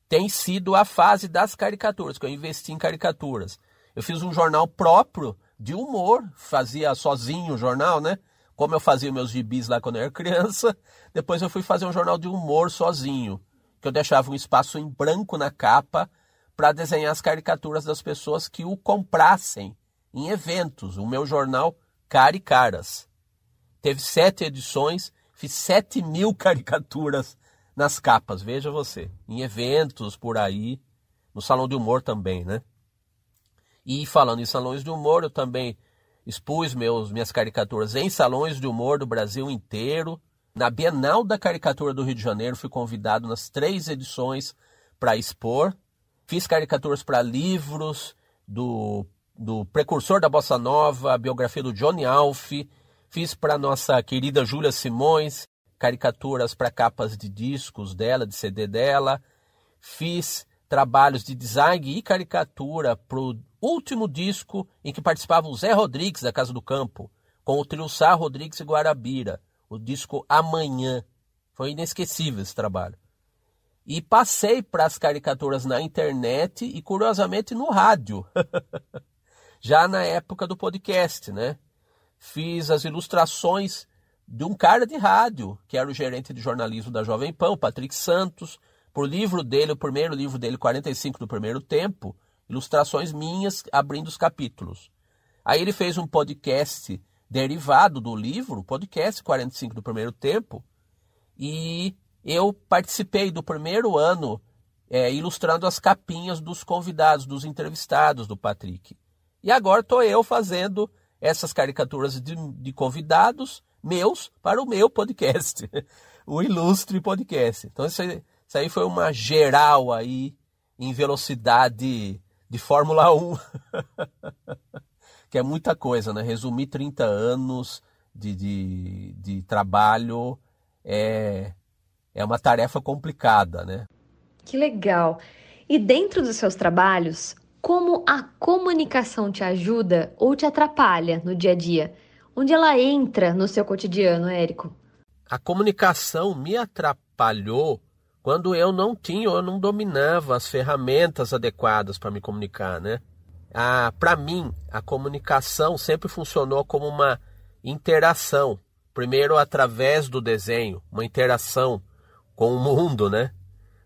tem sido a fase das caricaturas, que eu investi em caricaturas. Eu fiz um jornal próprio de humor, fazia sozinho o jornal, né? Como eu fazia meus gibis lá quando eu era criança, *laughs* depois eu fui fazer um jornal de humor sozinho, que eu deixava um espaço em branco na capa para desenhar as caricaturas das pessoas que o comprassem em eventos. O meu jornal Cara e Caras. Teve sete edições, fiz sete mil *laughs* caricaturas nas capas, veja você. Em eventos por aí, no Salão de Humor também, né? E falando em salões de humor, eu também expus meus, minhas caricaturas em salões de humor do Brasil inteiro. Na Bienal da Caricatura do Rio de Janeiro, fui convidado nas três edições para expor. Fiz caricaturas para livros do, do precursor da Bossa Nova, a biografia do Johnny Alf. Fiz para nossa querida Júlia Simões, caricaturas para capas de discos dela, de CD dela. Fiz trabalhos de design e caricatura para o último disco em que participava o Zé Rodrigues da Casa do Campo, com o trio Sá Rodrigues e Guarabira, o disco Amanhã. Foi inesquecível esse trabalho. E passei para as caricaturas na internet e, curiosamente, no rádio. *laughs* Já na época do podcast, né? Fiz as ilustrações de um cara de rádio, que era o gerente de jornalismo da Jovem Pan, o Patrick Santos, por livro dele, o primeiro livro dele, 45 do primeiro tempo, ilustrações minhas abrindo os capítulos. Aí ele fez um podcast derivado do livro, podcast 45 do primeiro tempo, e eu participei do primeiro ano é, ilustrando as capinhas dos convidados, dos entrevistados do Patrick. E agora estou eu fazendo essas caricaturas de, de convidados meus para o meu podcast, *laughs* o Ilustre Podcast. Então isso aí, isso aí foi uma geral aí em velocidade de Fórmula 1. *laughs* que é muita coisa, né? Resumir 30 anos de, de, de trabalho é, é uma tarefa complicada, né? Que legal! E dentro dos seus trabalhos, como a comunicação te ajuda ou te atrapalha no dia a dia? Onde ela entra no seu cotidiano, Érico? A comunicação me atrapalhou quando eu não tinha ou não dominava as ferramentas adequadas para me comunicar, né? Ah, para mim, a comunicação sempre funcionou como uma interação. Primeiro através do desenho, uma interação com o mundo, né?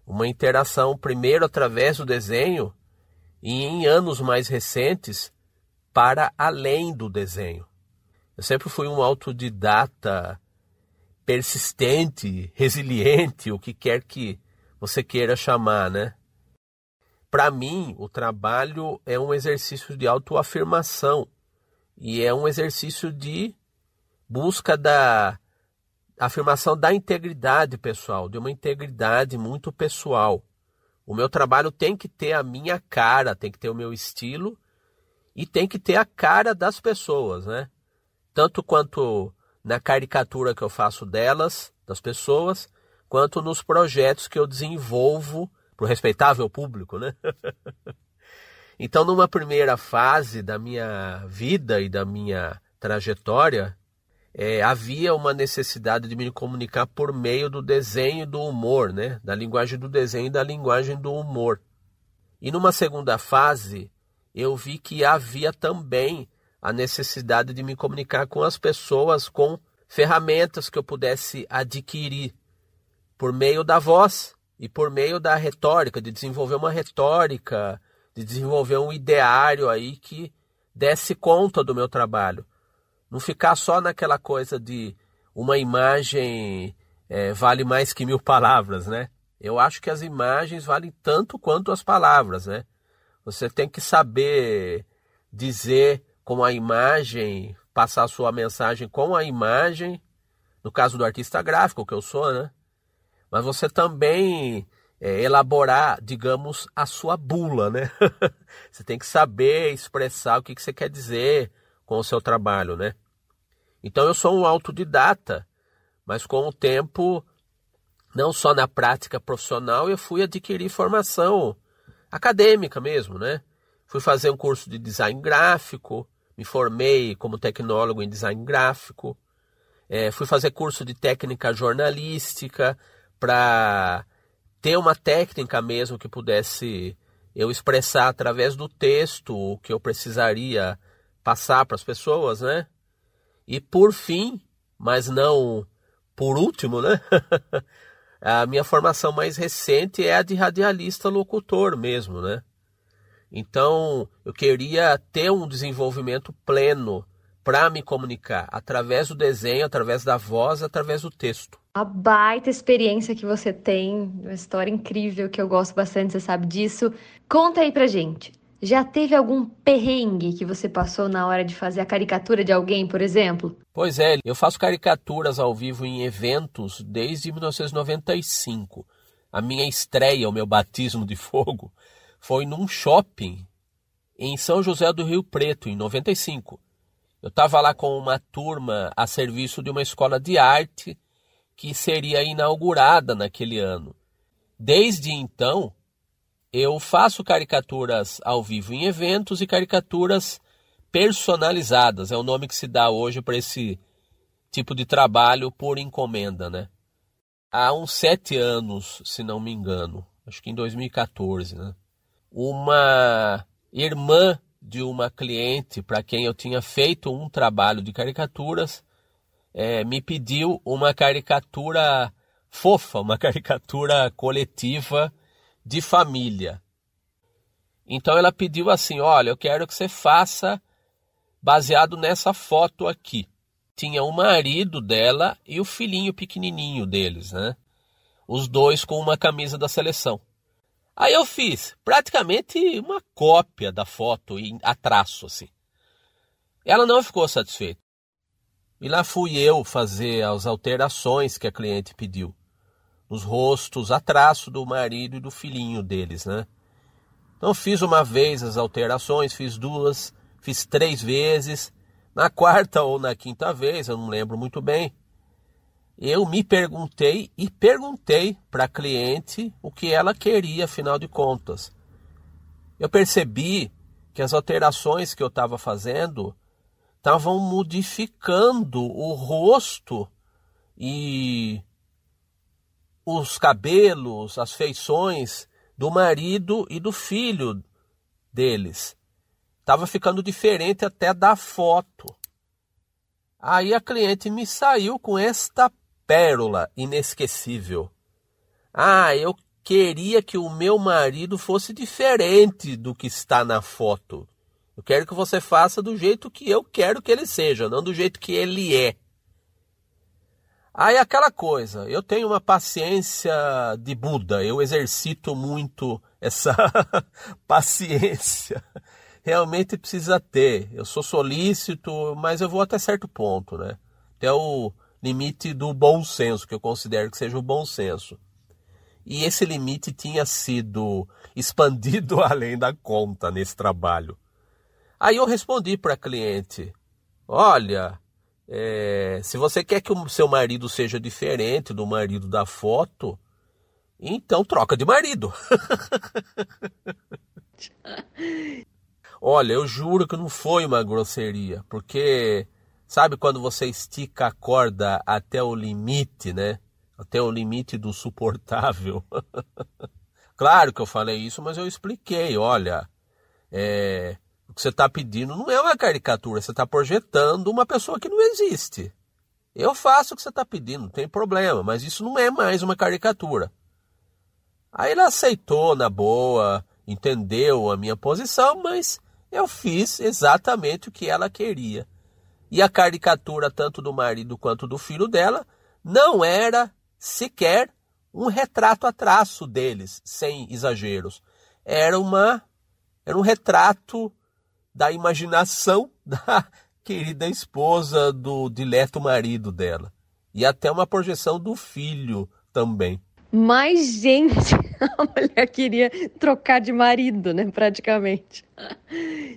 Uma interação primeiro através do desenho e em anos mais recentes para além do desenho. Eu sempre fui um autodidata persistente, resiliente, o que quer que você queira chamar, né? Para mim, o trabalho é um exercício de autoafirmação e é um exercício de busca da afirmação da integridade pessoal, de uma integridade muito pessoal. O meu trabalho tem que ter a minha cara, tem que ter o meu estilo e tem que ter a cara das pessoas, né? Tanto quanto na caricatura que eu faço delas, das pessoas, quanto nos projetos que eu desenvolvo para o respeitável público, né? *laughs* então, numa primeira fase da minha vida e da minha trajetória, é, havia uma necessidade de me comunicar por meio do desenho e do humor, né? da linguagem do desenho e da linguagem do humor. E numa segunda fase, eu vi que havia também a necessidade de me comunicar com as pessoas com ferramentas que eu pudesse adquirir por meio da voz e por meio da retórica, de desenvolver uma retórica, de desenvolver um ideário aí que desse conta do meu trabalho. Não ficar só naquela coisa de uma imagem é, vale mais que mil palavras, né? Eu acho que as imagens valem tanto quanto as palavras, né? Você tem que saber dizer com a imagem, passar a sua mensagem com a imagem, no caso do artista gráfico, que eu sou, né? Mas você também é, elaborar, digamos, a sua bula, né? *laughs* você tem que saber expressar o que, que você quer dizer, com o seu trabalho, né? Então eu sou um autodidata, mas com o tempo, não só na prática profissional, eu fui adquirir formação acadêmica mesmo, né? Fui fazer um curso de design gráfico, me formei como tecnólogo em design gráfico, é, fui fazer curso de técnica jornalística para ter uma técnica mesmo que pudesse eu expressar através do texto o que eu precisaria passar para as pessoas, né? E por fim, mas não por último, né? *laughs* a minha formação mais recente é a de radialista locutor mesmo, né? Então, eu queria ter um desenvolvimento pleno para me comunicar através do desenho, através da voz, através do texto. A baita experiência que você tem, uma história incrível que eu gosto bastante, você sabe disso. Conta aí pra gente. Já teve algum perrengue que você passou na hora de fazer a caricatura de alguém, por exemplo? Pois é, eu faço caricaturas ao vivo em eventos desde 1995. A minha estreia, o meu batismo de fogo, foi num shopping em São José do Rio Preto, em 95. Eu estava lá com uma turma a serviço de uma escola de arte que seria inaugurada naquele ano. Desde então, eu faço caricaturas ao vivo em eventos e caricaturas personalizadas. É o nome que se dá hoje para esse tipo de trabalho por encomenda, né? Há uns sete anos, se não me engano, acho que em 2014, né? Uma irmã de uma cliente para quem eu tinha feito um trabalho de caricaturas é, me pediu uma caricatura fofa, uma *laughs* caricatura coletiva de família. Então ela pediu assim: Olha, eu quero que você faça baseado nessa foto aqui. Tinha o marido dela e o filhinho pequenininho deles, né? Os dois com uma camisa da seleção. Aí eu fiz praticamente uma cópia da foto a traço assim. Ela não ficou satisfeita. E lá fui eu fazer as alterações que a cliente pediu. Nos rostos, a traço do marido e do filhinho deles, né? Então fiz uma vez as alterações, fiz duas, fiz três vezes. Na quarta ou na quinta vez, eu não lembro muito bem, eu me perguntei e perguntei para a cliente o que ela queria, afinal de contas. Eu percebi que as alterações que eu estava fazendo estavam modificando o rosto e os cabelos, as feições do marido e do filho deles. Estava ficando diferente até da foto. Aí a cliente me saiu com esta pérola inesquecível. Ah, eu queria que o meu marido fosse diferente do que está na foto. Eu quero que você faça do jeito que eu quero que ele seja, não do jeito que ele é. Aí aquela coisa, eu tenho uma paciência de Buda, eu exercito muito essa *laughs* paciência. Realmente precisa ter. Eu sou solícito, mas eu vou até certo ponto, né? Até o limite do bom senso, que eu considero que seja o bom senso. E esse limite tinha sido expandido *laughs* além da conta nesse trabalho. Aí eu respondi para a cliente: Olha, é, se você quer que o seu marido seja diferente do marido da foto, então troca de marido. *laughs* Olha, eu juro que não foi uma grosseria, porque sabe quando você estica a corda até o limite, né? Até o limite do suportável. *laughs* claro que eu falei isso, mas eu expliquei. Olha, é, o que você está pedindo não é uma caricatura, você está projetando uma pessoa que não existe. Eu faço o que você está pedindo, não tem problema, mas isso não é mais uma caricatura. Aí ele aceitou na boa, entendeu a minha posição, mas eu fiz exatamente o que ela queria. E a caricatura, tanto do marido quanto do filho dela, não era sequer um retrato a traço deles, sem exageros. Era uma era um retrato da imaginação *laughs* da querida esposa do dileto marido dela. E até uma projeção do filho também. Mas, gente, *laughs* a mulher queria trocar de marido, né? Praticamente.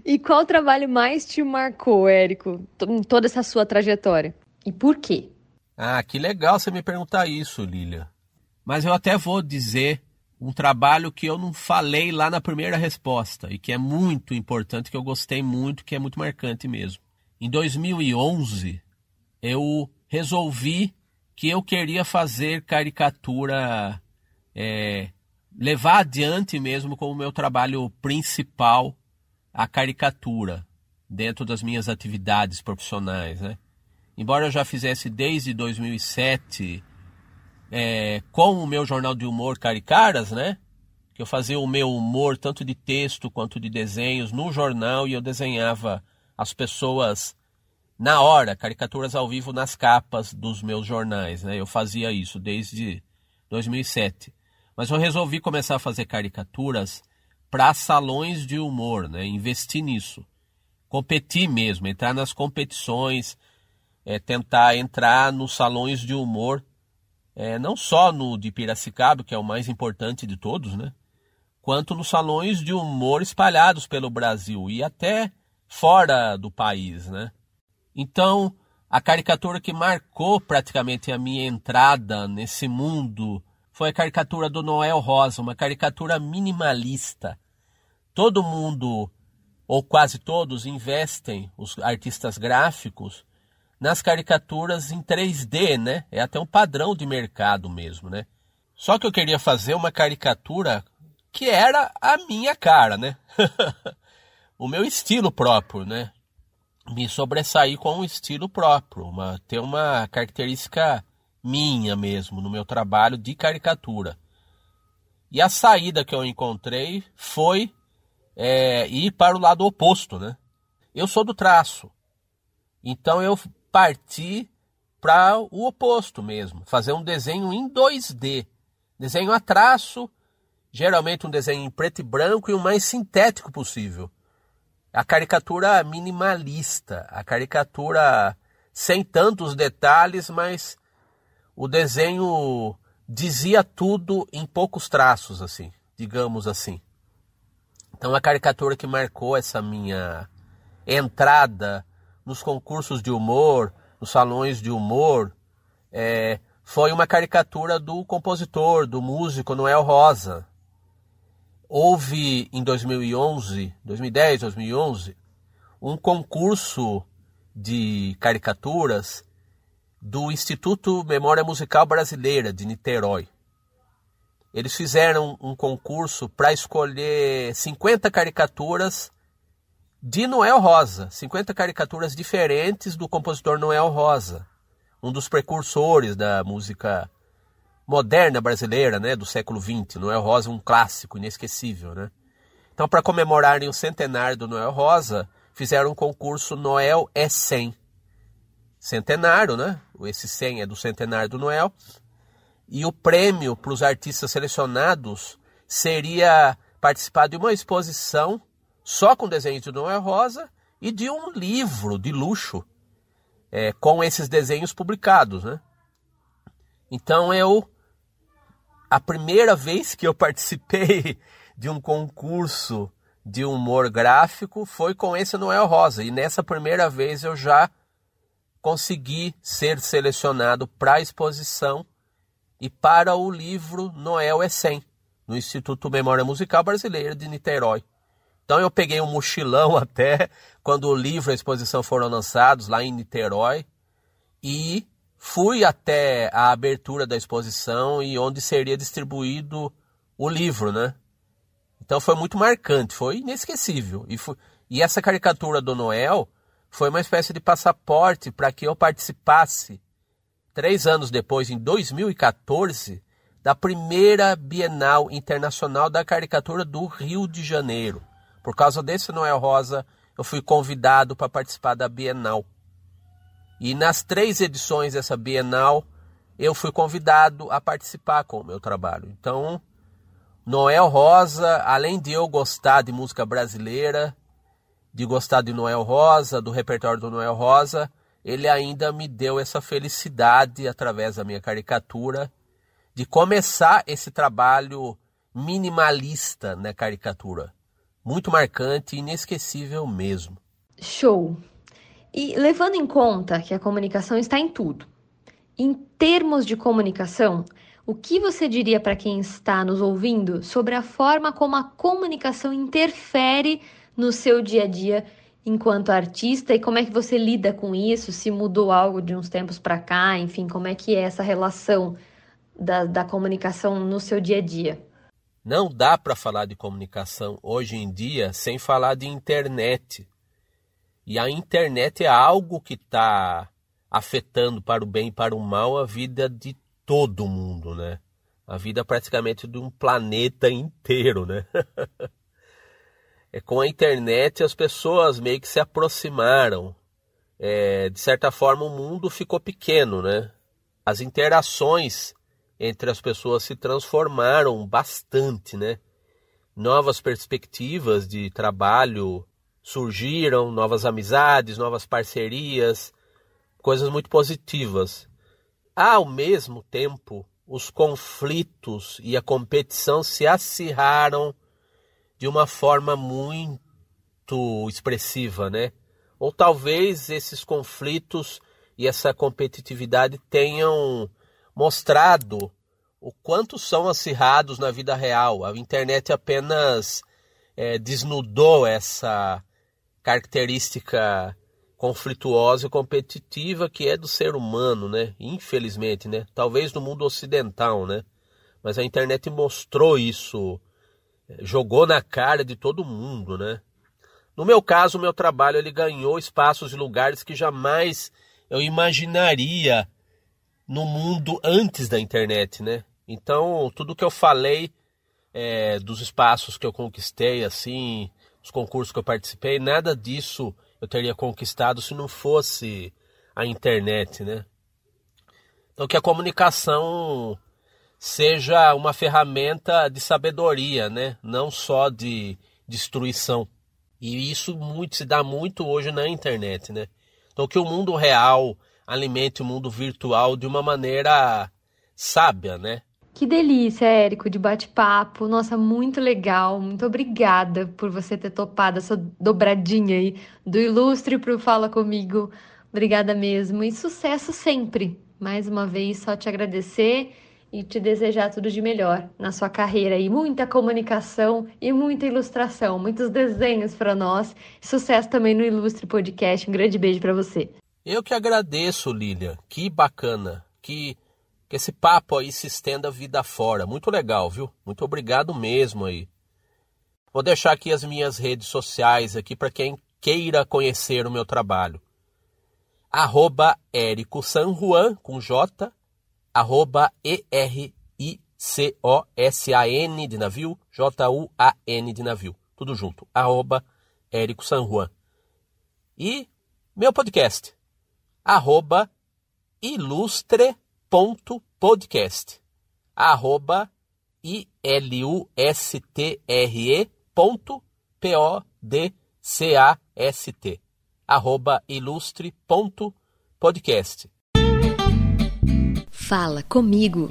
E qual trabalho mais te marcou, Érico, em toda essa sua trajetória? E por quê? Ah, que legal você me perguntar isso, Lilia. Mas eu até vou dizer um trabalho que eu não falei lá na primeira resposta e que é muito importante, que eu gostei muito, que é muito marcante mesmo. Em 2011, eu resolvi que eu queria fazer caricatura, é, levar adiante mesmo como meu trabalho principal a caricatura dentro das minhas atividades profissionais, né? Embora eu já fizesse desde 2007 é, com o meu jornal de humor Caricaras, né? Que eu fazia o meu humor tanto de texto quanto de desenhos no jornal e eu desenhava as pessoas na hora, caricaturas ao vivo nas capas dos meus jornais, né? Eu fazia isso desde 2007. Mas eu resolvi começar a fazer caricaturas para salões de humor, né? Investir nisso. Competir mesmo, entrar nas competições, é, tentar entrar nos salões de humor é, não só no de Piracicaba, que é o mais importante de todos, né? quanto nos salões de humor espalhados pelo Brasil e até fora do país. Né? Então, a caricatura que marcou praticamente a minha entrada nesse mundo foi a caricatura do Noel Rosa, uma caricatura minimalista. Todo mundo, ou quase todos, investem, os artistas gráficos, nas caricaturas em 3D, né? É até um padrão de mercado mesmo, né? Só que eu queria fazer uma caricatura que era a minha cara, né? *laughs* o meu estilo próprio, né? Me sobressair com um estilo próprio, uma, ter uma característica minha mesmo no meu trabalho de caricatura. E a saída que eu encontrei foi é, ir para o lado oposto, né? Eu sou do traço. Então eu partir para o oposto mesmo, fazer um desenho em 2D, desenho a traço, geralmente um desenho em preto e branco e o mais sintético possível. A caricatura minimalista, a caricatura sem tantos detalhes, mas o desenho dizia tudo em poucos traços, assim, digamos assim. Então a caricatura que marcou essa minha entrada nos concursos de humor, nos salões de humor, é, foi uma caricatura do compositor, do músico Noel Rosa. Houve em 2011, 2010, 2011, um concurso de caricaturas do Instituto Memória Musical Brasileira de Niterói. Eles fizeram um concurso para escolher 50 caricaturas de Noel Rosa, 50 caricaturas diferentes do compositor Noel Rosa, um dos precursores da música moderna brasileira, né, do século XX. Noel Rosa, um clássico inesquecível, né? Então, para comemorarem o centenário do Noel Rosa, fizeram um concurso Noel é 100. Centenário, né? Esse 100 é do centenário do Noel. E o prêmio para os artistas selecionados seria participar de uma exposição só com desenhos de Noel Rosa e de um livro de luxo é, com esses desenhos publicados, né? Então eu a primeira vez que eu participei *laughs* de um concurso de humor gráfico foi com esse Noel Rosa. E nessa primeira vez eu já consegui ser selecionado para a exposição e para o livro Noel é 100, no Instituto Memória Musical Brasileira de Niterói. Então eu peguei um mochilão *laughs* até quando o livro e a exposição foram lançados lá em Niterói e fui até a abertura da exposição e onde seria distribuído o livro, né? Então foi muito marcante, foi inesquecível. E, foi, e essa caricatura do Noel foi uma espécie de passaporte para que eu participasse, três anos depois, em 2014, da primeira Bienal Internacional da Caricatura do Rio de Janeiro. Por causa desse Noel Rosa, eu fui convidado para participar da Bienal. E nas três edições dessa Bienal, eu fui convidado a participar com o meu trabalho. Então, Noel Rosa, além de eu gostar de música brasileira, de gostar de Noel Rosa, do repertório do Noel Rosa, ele ainda me deu essa felicidade através da minha caricatura de começar esse trabalho minimalista na caricatura. Muito marcante e inesquecível mesmo. Show! E levando em conta que a comunicação está em tudo, em termos de comunicação, o que você diria para quem está nos ouvindo sobre a forma como a comunicação interfere no seu dia a dia enquanto artista e como é que você lida com isso? Se mudou algo de uns tempos para cá, enfim, como é que é essa relação da, da comunicação no seu dia a dia? Não dá para falar de comunicação hoje em dia sem falar de internet. E a internet é algo que está afetando para o bem e para o mal a vida de todo mundo, né? A vida praticamente de um planeta inteiro, né? *laughs* é, com a internet as pessoas meio que se aproximaram. É, de certa forma o mundo ficou pequeno, né? As interações entre as pessoas se transformaram bastante, né? Novas perspectivas de trabalho surgiram, novas amizades, novas parcerias, coisas muito positivas. Ao mesmo tempo, os conflitos e a competição se acirraram de uma forma muito expressiva, né? Ou talvez esses conflitos e essa competitividade tenham mostrado o quanto são acirrados na vida real. A internet apenas é, desnudou essa característica conflituosa e competitiva que é do ser humano, né? Infelizmente, né? Talvez no mundo ocidental, né? Mas a internet mostrou isso, eh, jogou na cara de todo mundo, né? No meu caso, o meu trabalho ele ganhou espaços e lugares que jamais eu imaginaria no mundo antes da internet, né? Então, tudo que eu falei é, dos espaços que eu conquistei, assim, os concursos que eu participei, nada disso eu teria conquistado se não fosse a internet, né? Então que a comunicação seja uma ferramenta de sabedoria, né? Não só de destruição. E isso muito se dá muito hoje na internet, né? Então que o mundo real alimente o mundo virtual de uma maneira sábia, né? Que delícia, Érico, de bate-papo. Nossa, muito legal. Muito obrigada por você ter topado essa dobradinha aí do Ilustre pro Fala Comigo. Obrigada mesmo e sucesso sempre. Mais uma vez, só te agradecer e te desejar tudo de melhor na sua carreira e muita comunicação e muita ilustração, muitos desenhos para nós. Sucesso também no Ilustre Podcast. Um grande beijo para você. Eu que agradeço, Lilian. Que bacana. Que, que esse papo aí se estenda vida fora. Muito legal, viu? Muito obrigado mesmo aí. Vou deixar aqui as minhas redes sociais aqui para quem queira conhecer o meu trabalho. Arroba Érico San Juan, com J, arroba E-R-I-C-O-S-A-N de navio, J-U-A-N de navio. Tudo junto. Arroba Érico San Juan. E meu podcast, arroba ilustre.podcast. Arroba I-L-U-S-T-R-E ponto P-O-D-C-A-S-T. Arroba ilustre.podcast. Fala comigo.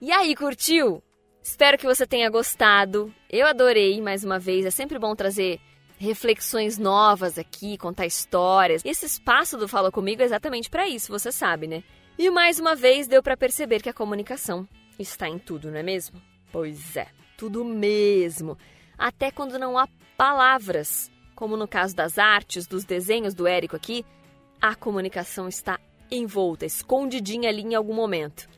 E aí, curtiu? Espero que você tenha gostado. Eu adorei mais uma vez. É sempre bom trazer reflexões novas aqui, contar histórias. Esse espaço do Fala Comigo é exatamente para isso, você sabe, né? E mais uma vez deu para perceber que a comunicação está em tudo, não é mesmo? Pois é, tudo mesmo. Até quando não há palavras, como no caso das artes, dos desenhos do Érico aqui, a comunicação está envolta, escondidinha ali em algum momento.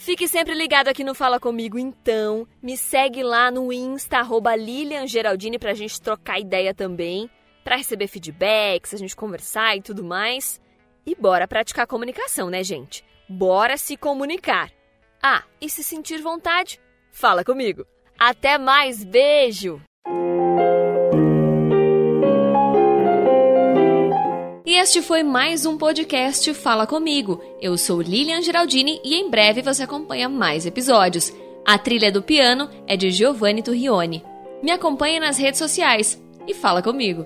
Fique sempre ligado aqui no Fala Comigo, então. Me segue lá no Insta, arroba Lilian Geraldine, pra gente trocar ideia também, para receber feedbacks, a gente conversar e tudo mais. E bora praticar comunicação, né, gente? Bora se comunicar. Ah, e se sentir vontade, fala comigo. Até mais, beijo! E este foi mais um podcast Fala Comigo. Eu sou Lilian Geraldini e em breve você acompanha mais episódios. A trilha do piano é de Giovanni Turrione. Me acompanhe nas redes sociais e fala comigo.